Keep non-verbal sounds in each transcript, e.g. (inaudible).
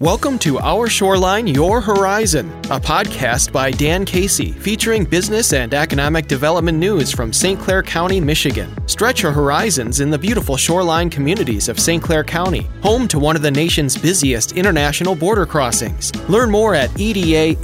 Welcome to Our Shoreline, Your Horizon, a podcast by Dan Casey featuring business and economic development news from St. Clair County, Michigan. Stretch your horizons in the beautiful shoreline communities of St. Clair County, home to one of the nation's busiest international border crossings. Learn more at edascc.com.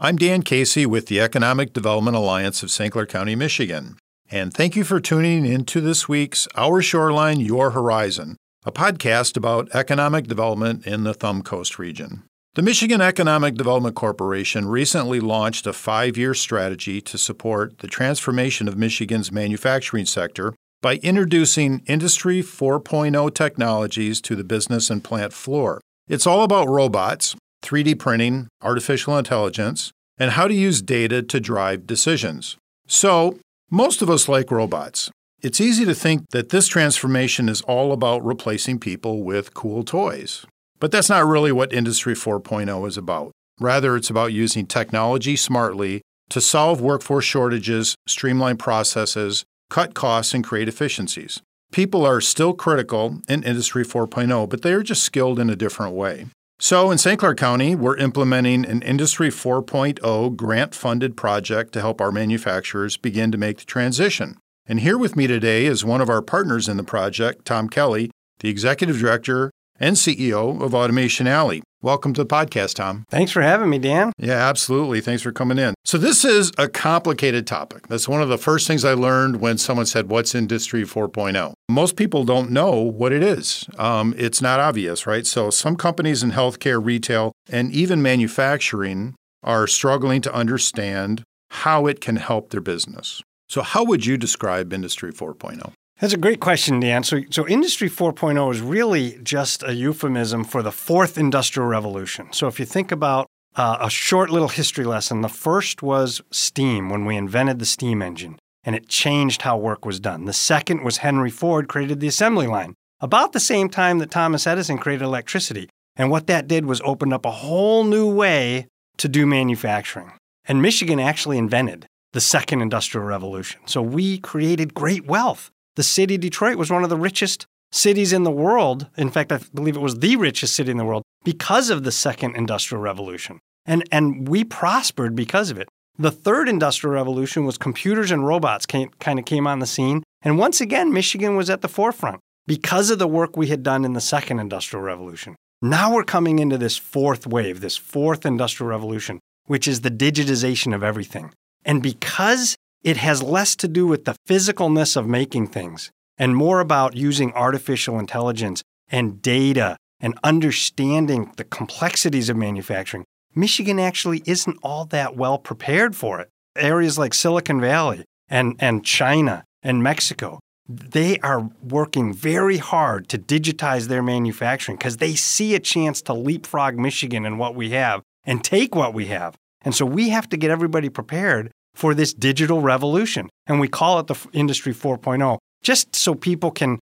I'm Dan Casey with the Economic Development Alliance of St. Clair County, Michigan. And thank you for tuning into this week's Our Shoreline, Your Horizon, a podcast about economic development in the Thumb Coast region. The Michigan Economic Development Corporation recently launched a five year strategy to support the transformation of Michigan's manufacturing sector by introducing Industry 4.0 technologies to the business and plant floor. It's all about robots, 3D printing, artificial intelligence, and how to use data to drive decisions. So, most of us like robots. It's easy to think that this transformation is all about replacing people with cool toys. But that's not really what Industry 4.0 is about. Rather, it's about using technology smartly to solve workforce shortages, streamline processes, cut costs, and create efficiencies. People are still critical in Industry 4.0, but they are just skilled in a different way. So, in St. Clair County, we're implementing an Industry 4.0 grant funded project to help our manufacturers begin to make the transition. And here with me today is one of our partners in the project, Tom Kelly, the Executive Director and CEO of Automation Alley. Welcome to the podcast, Tom. Thanks for having me, Dan. Yeah, absolutely. Thanks for coming in. So, this is a complicated topic. That's one of the first things I learned when someone said, What's Industry 4.0? Most people don't know what it is. Um, it's not obvious, right? So, some companies in healthcare, retail, and even manufacturing are struggling to understand how it can help their business. So, how would you describe Industry 4.0? That's a great question, Dan. So, so Industry 4.0 is really just a euphemism for the fourth industrial revolution. So, if you think about uh, a short little history lesson, the first was steam when we invented the steam engine, and it changed how work was done. The second was Henry Ford created the assembly line about the same time that Thomas Edison created electricity. And what that did was opened up a whole new way to do manufacturing. And Michigan actually invented the second industrial revolution. So we created great wealth the city Detroit was one of the richest cities in the world. In fact, I believe it was the richest city in the world because of the second industrial revolution. And, and we prospered because of it. The third industrial revolution was computers and robots came, kind of came on the scene. And once again, Michigan was at the forefront because of the work we had done in the second industrial revolution. Now we're coming into this fourth wave, this fourth industrial revolution, which is the digitization of everything. And because it has less to do with the physicalness of making things and more about using artificial intelligence and data and understanding the complexities of manufacturing. Michigan actually isn't all that well prepared for it. Areas like Silicon Valley and, and China and Mexico, they are working very hard to digitize their manufacturing because they see a chance to leapfrog Michigan and what we have and take what we have. And so we have to get everybody prepared for this digital revolution. And we call it the Industry 4.0, just so people can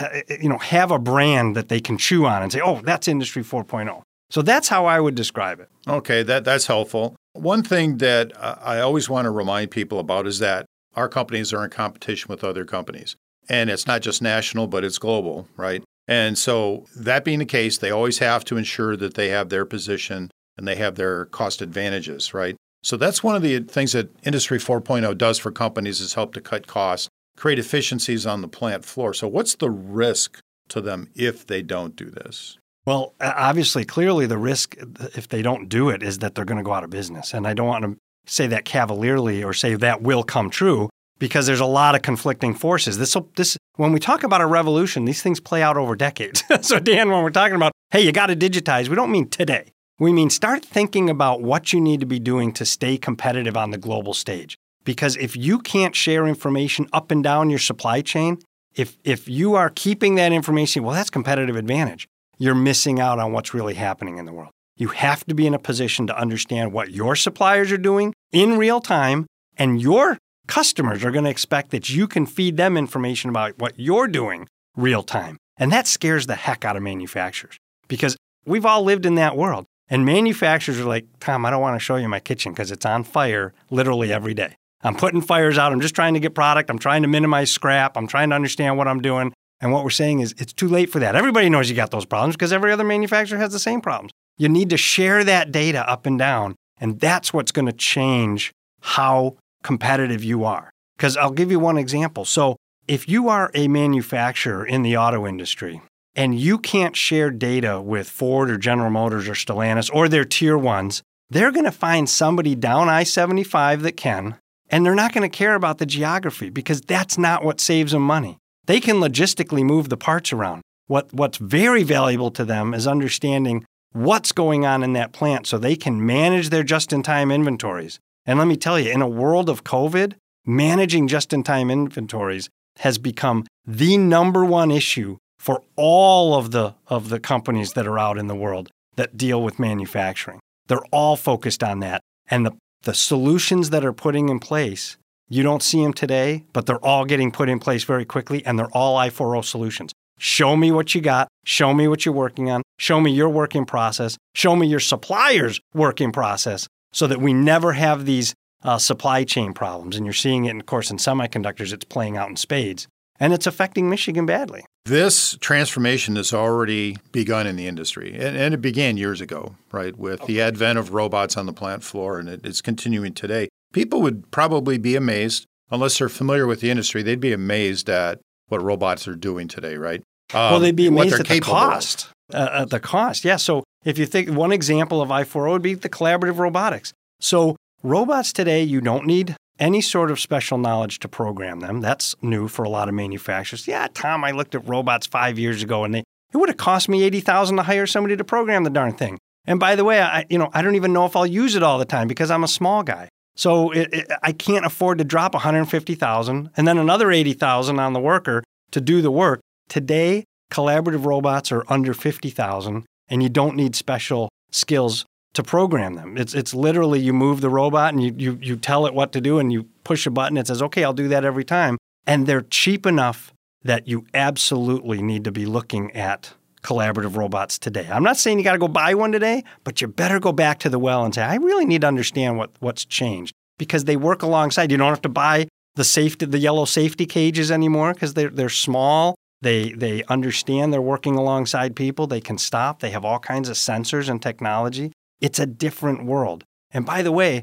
uh, you know, have a brand that they can chew on and say, oh, that's Industry 4.0. So that's how I would describe it. Okay, that, that's helpful. One thing that I always want to remind people about is that our companies are in competition with other companies. And it's not just national, but it's global, right? And so, that being the case, they always have to ensure that they have their position and they have their cost advantages, right? So that's one of the things that Industry 4.0 does for companies is help to cut costs, create efficiencies on the plant floor. So what's the risk to them if they don't do this? Well, obviously, clearly the risk if they don't do it is that they're going to go out of business. And I don't want to say that cavalierly or say that will come true because there's a lot of conflicting forces. This this when we talk about a revolution, these things play out over decades. (laughs) so Dan, when we're talking about, hey, you got to digitize, we don't mean today. We mean start thinking about what you need to be doing to stay competitive on the global stage. Because if you can't share information up and down your supply chain, if, if you are keeping that information, well, that's competitive advantage. You're missing out on what's really happening in the world. You have to be in a position to understand what your suppliers are doing in real time, and your customers are going to expect that you can feed them information about what you're doing real time. And that scares the heck out of manufacturers because we've all lived in that world. And manufacturers are like, Tom, I don't want to show you my kitchen because it's on fire literally every day. I'm putting fires out. I'm just trying to get product. I'm trying to minimize scrap. I'm trying to understand what I'm doing. And what we're saying is it's too late for that. Everybody knows you got those problems because every other manufacturer has the same problems. You need to share that data up and down. And that's what's going to change how competitive you are. Because I'll give you one example. So, if you are a manufacturer in the auto industry and you can't share data with Ford or General Motors or Stellantis or their tier ones, they're going to find somebody down I 75 that can, and they're not going to care about the geography because that's not what saves them money. They can logistically move the parts around. What, what's very valuable to them is understanding what's going on in that plant so they can manage their just in time inventories. And let me tell you, in a world of COVID, managing just in time inventories has become the number one issue for all of the, of the companies that are out in the world that deal with manufacturing. They're all focused on that. And the, the solutions that are putting in place, you don't see them today, but they're all getting put in place very quickly and they're all I4O solutions. Show me what you got. Show me what you're working on. Show me your working process. Show me your supplier's working process so that we never have these uh, supply chain problems. And you're seeing it, of course, in semiconductors, it's playing out in spades. And it's affecting Michigan badly. This transformation has already begun in the industry, and, and it began years ago, right, with okay. the advent of robots on the plant floor, and it, it's continuing today. People would probably be amazed, unless they're familiar with the industry, they'd be amazed at what robots are doing today, right? Um, well, they'd be amazed at the cost. Uh, at the cost, yeah. So if you think one example of I4O would be the collaborative robotics. So robots today, you don't need any sort of special knowledge to program them. That's new for a lot of manufacturers. Yeah, Tom, I looked at robots five years ago, and they it would have cost me eighty thousand to hire somebody to program the darn thing. And by the way, I you know I don't even know if I'll use it all the time because I'm a small guy. So it, it, I can't afford to drop 150,000 and then another 80,000 on the worker to do the work. Today, collaborative robots are under 50,000 and you don't need special skills to program them. It's it's literally you move the robot and you, you you tell it what to do and you push a button it says okay I'll do that every time and they're cheap enough that you absolutely need to be looking at collaborative robots today. I'm not saying you got to go buy one today, but you better go back to the well and say I really need to understand what what's changed because they work alongside. You don't have to buy the safety the yellow safety cages anymore because they're they're small they they understand they're working alongside people. They can stop. They have all kinds of sensors and technology. It's a different world. And by the way,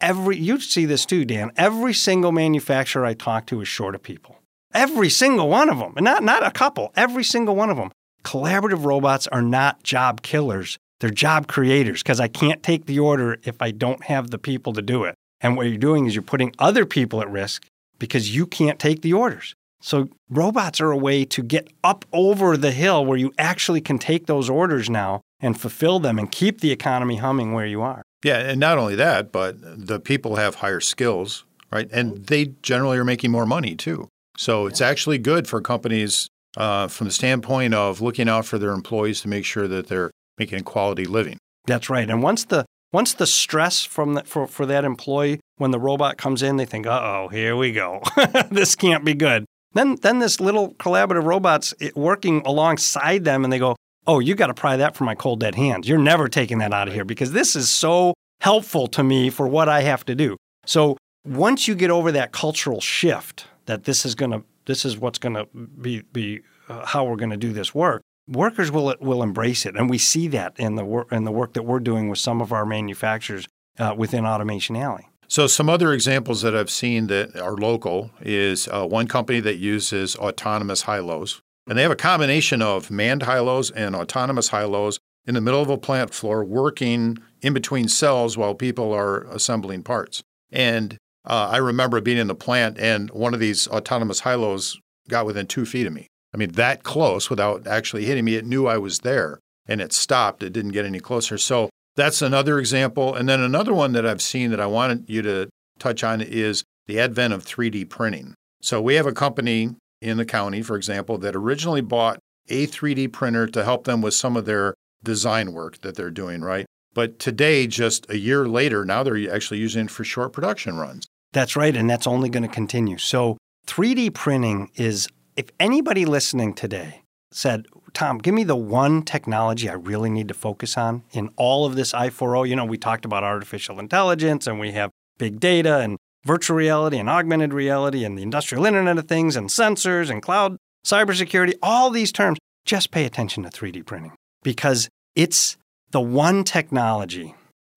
every you see this too, Dan. Every single manufacturer I talk to is short of people. Every single one of them, and not not a couple. Every single one of them. Collaborative robots are not job killers. They're job creators because I can't take the order if I don't have the people to do it. And what you're doing is you're putting other people at risk because you can't take the orders. So robots are a way to get up over the hill where you actually can take those orders now and fulfill them and keep the economy humming where you are. Yeah, and not only that, but the people have higher skills, right? And they generally are making more money too. So it's actually good for companies uh, from the standpoint of looking out for their employees to make sure that they're making a quality living. That's right. And once the once the stress from the, for, for that employee, when the robot comes in, they think, uh oh, here we go. (laughs) this can't be good. Then, then this little collaborative robot's working alongside them, and they go, "Oh, you got to pry that from my cold dead hands. You're never taking that out of here because this is so helpful to me for what I have to do." So once you get over that cultural shift that this is going to, this is what's going to be be uh, how we're going to do this work, workers will will embrace it, and we see that in the work in the work that we're doing with some of our manufacturers uh, within Automation Alley. So, some other examples that I've seen that are local is uh, one company that uses autonomous high lows. And they have a combination of manned high lows and autonomous high lows in the middle of a plant floor working in between cells while people are assembling parts. And uh, I remember being in the plant and one of these autonomous high lows got within two feet of me. I mean, that close without actually hitting me. It knew I was there and it stopped. It didn't get any closer. So that's another example. And then another one that I've seen that I wanted you to touch on is the advent of 3D printing. So we have a company in the county, for example, that originally bought a 3D printer to help them with some of their design work that they're doing, right? But today, just a year later, now they're actually using it for short production runs. That's right. And that's only going to continue. So 3D printing is, if anybody listening today said, Tom, give me the one technology I really need to focus on in all of this I4O. You know, we talked about artificial intelligence and we have big data and virtual reality and augmented reality and the industrial internet of things and sensors and cloud cybersecurity, all these terms. Just pay attention to 3D printing because it's the one technology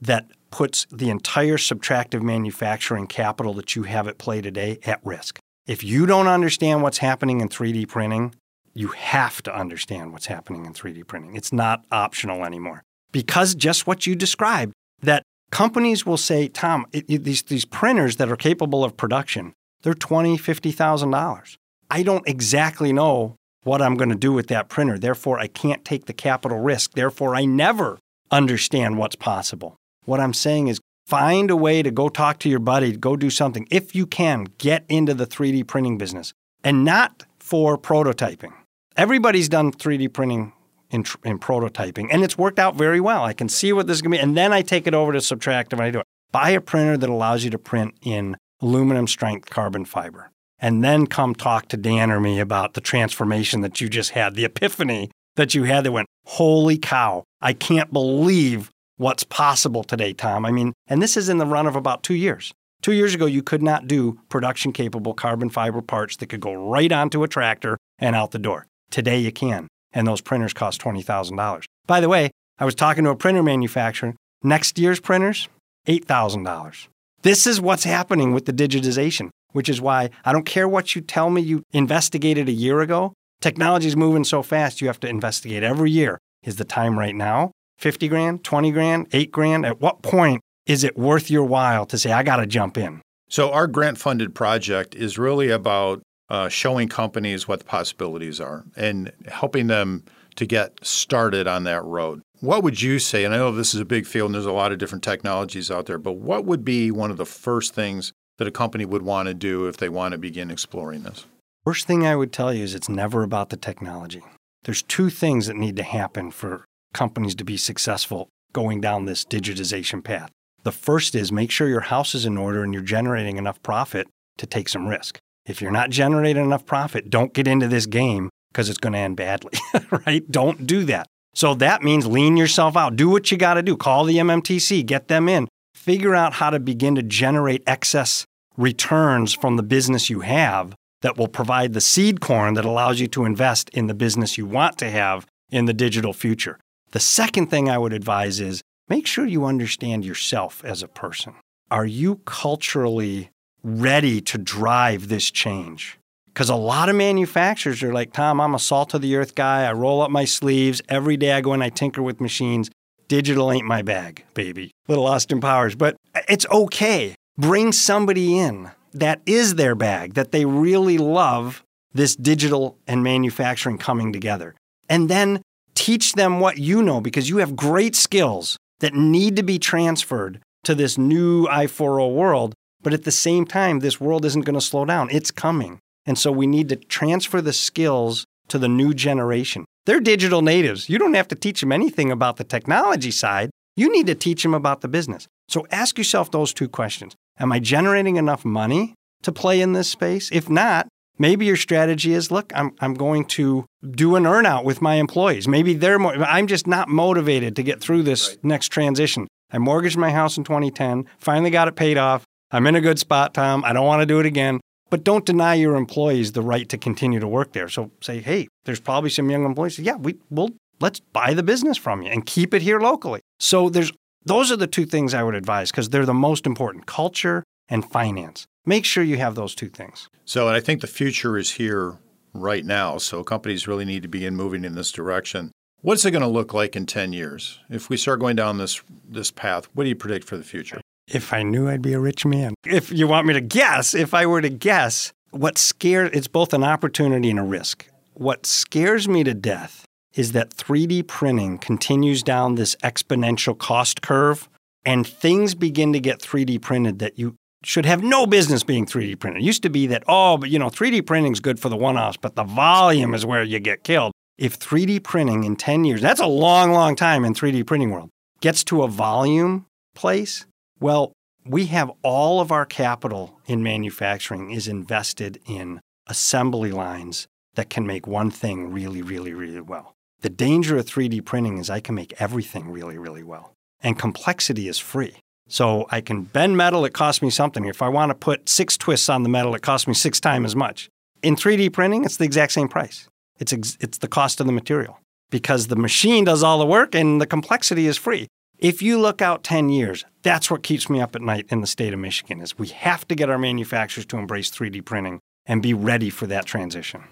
that puts the entire subtractive manufacturing capital that you have at play today at risk. If you don't understand what's happening in 3D printing, you have to understand what's happening in 3D printing. It's not optional anymore. Because just what you described, that companies will say, Tom, it, it, these, these printers that are capable of production, they're $20,000, $50,000. I don't exactly know what I'm going to do with that printer. Therefore, I can't take the capital risk. Therefore, I never understand what's possible. What I'm saying is find a way to go talk to your buddy, go do something. If you can, get into the 3D printing business and not for prototyping. Everybody's done 3D printing in, in prototyping, and it's worked out very well. I can see what this is going to be, and then I take it over to Subtractive and I do it. Buy a printer that allows you to print in aluminum strength carbon fiber, and then come talk to Dan or me about the transformation that you just had, the epiphany that you had that went, holy cow, I can't believe what's possible today, Tom. I mean, and this is in the run of about two years. Two years ago, you could not do production capable carbon fiber parts that could go right onto a tractor and out the door. Today, you can and those printers cost $20,000. By the way, I was talking to a printer manufacturer. Next year's printers, $8,000. This is what's happening with the digitization, which is why I don't care what you tell me you investigated a year ago. Technology is moving so fast, you have to investigate every year. Is the time right now? 50 grand, 20 grand, 8 grand? At what point is it worth your while to say, I got to jump in? So, our grant funded project is really about uh, showing companies what the possibilities are and helping them to get started on that road. What would you say? And I know this is a big field and there's a lot of different technologies out there, but what would be one of the first things that a company would want to do if they want to begin exploring this? First thing I would tell you is it's never about the technology. There's two things that need to happen for companies to be successful going down this digitization path. The first is make sure your house is in order and you're generating enough profit to take some risk. If you're not generating enough profit, don't get into this game because it's going to end badly, (laughs) right? Don't do that. So that means lean yourself out. Do what you got to do. Call the MMTC, get them in. Figure out how to begin to generate excess returns from the business you have that will provide the seed corn that allows you to invest in the business you want to have in the digital future. The second thing I would advise is make sure you understand yourself as a person. Are you culturally ready to drive this change. Because a lot of manufacturers are like, Tom, I'm a salt of the earth guy. I roll up my sleeves. Every day I go and I tinker with machines. Digital ain't my bag, baby. Little Austin Powers. But it's okay. Bring somebody in that is their bag, that they really love this digital and manufacturing coming together. And then teach them what you know because you have great skills that need to be transferred to this new I4O world but at the same time, this world isn't going to slow down. It's coming. And so we need to transfer the skills to the new generation. They're digital natives. You don't have to teach them anything about the technology side. You need to teach them about the business. So ask yourself those two questions Am I generating enough money to play in this space? If not, maybe your strategy is look, I'm, I'm going to do an earnout with my employees. Maybe they're more, I'm just not motivated to get through this right. next transition. I mortgaged my house in 2010, finally got it paid off. I'm in a good spot, Tom. I don't want to do it again. But don't deny your employees the right to continue to work there. So say, hey, there's probably some young employees. Yeah, we will let's buy the business from you and keep it here locally. So there's those are the two things I would advise because they're the most important culture and finance. Make sure you have those two things. So and I think the future is here right now. So companies really need to begin moving in this direction. What's it going to look like in 10 years? If we start going down this this path, what do you predict for the future? If I knew I'd be a rich man. If you want me to guess, if I were to guess, what scares it's both an opportunity and a risk. What scares me to death is that 3D printing continues down this exponential cost curve and things begin to get 3D printed that you should have no business being 3D printed. It used to be that, oh, but you know, 3D printing is good for the one offs, but the volume is where you get killed. If 3D printing in 10 years, that's a long, long time in 3D printing world, gets to a volume place, well, we have all of our capital in manufacturing is invested in assembly lines that can make one thing really, really, really well. The danger of 3D printing is I can make everything really, really well. And complexity is free. So I can bend metal, it costs me something. If I want to put six twists on the metal, it costs me six times as much. In 3D printing, it's the exact same price. It's, ex- it's the cost of the material because the machine does all the work and the complexity is free. If you look out 10 years, that's what keeps me up at night in the state of Michigan is we have to get our manufacturers to embrace 3D printing and be ready for that transition.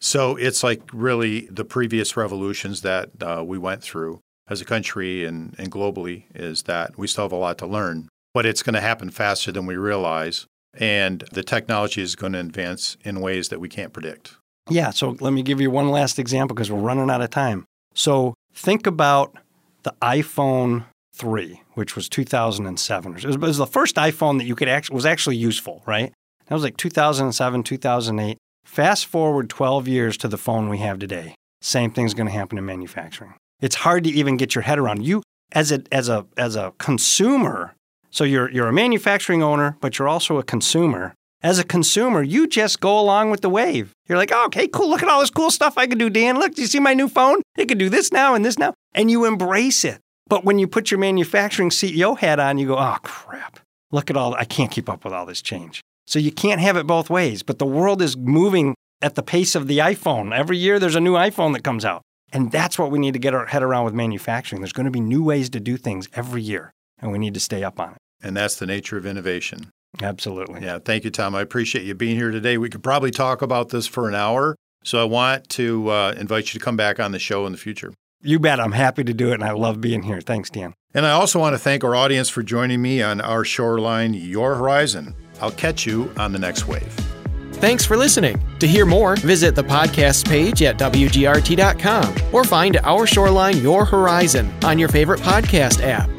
So it's like really the previous revolutions that uh, we went through as a country and, and globally is that we still have a lot to learn, but it's going to happen faster than we realize. And the technology is going to advance in ways that we can't predict. Yeah, so let me give you one last example because we're running out of time. So think about the iPhone 3, which was 2007. It was, it was the first iPhone that you could actually was actually useful, right? That was like 2007, 2008. Fast forward 12 years to the phone we have today. Same thing's going to happen in manufacturing. It's hard to even get your head around. You as a as a as a consumer, so you're you're a manufacturing owner, but you're also a consumer. As a consumer, you just go along with the wave. You're like, oh, okay, cool. Look at all this cool stuff I can do, Dan. Look, do you see my new phone? It can do this now and this now. And you embrace it. But when you put your manufacturing CEO hat on, you go, oh, crap. Look at all, I can't keep up with all this change. So you can't have it both ways. But the world is moving at the pace of the iPhone. Every year there's a new iPhone that comes out. And that's what we need to get our head around with manufacturing. There's going to be new ways to do things every year, and we need to stay up on it. And that's the nature of innovation. Absolutely. Yeah, thank you, Tom. I appreciate you being here today. We could probably talk about this for an hour. So I want to uh, invite you to come back on the show in the future. You bet. I'm happy to do it, and I love being here. Thanks, Dan. And I also want to thank our audience for joining me on our shoreline, Your Horizon. I'll catch you on the next wave. Thanks for listening. To hear more, visit the podcast page at WGRT.com or find Our Shoreline Your Horizon on your favorite podcast app.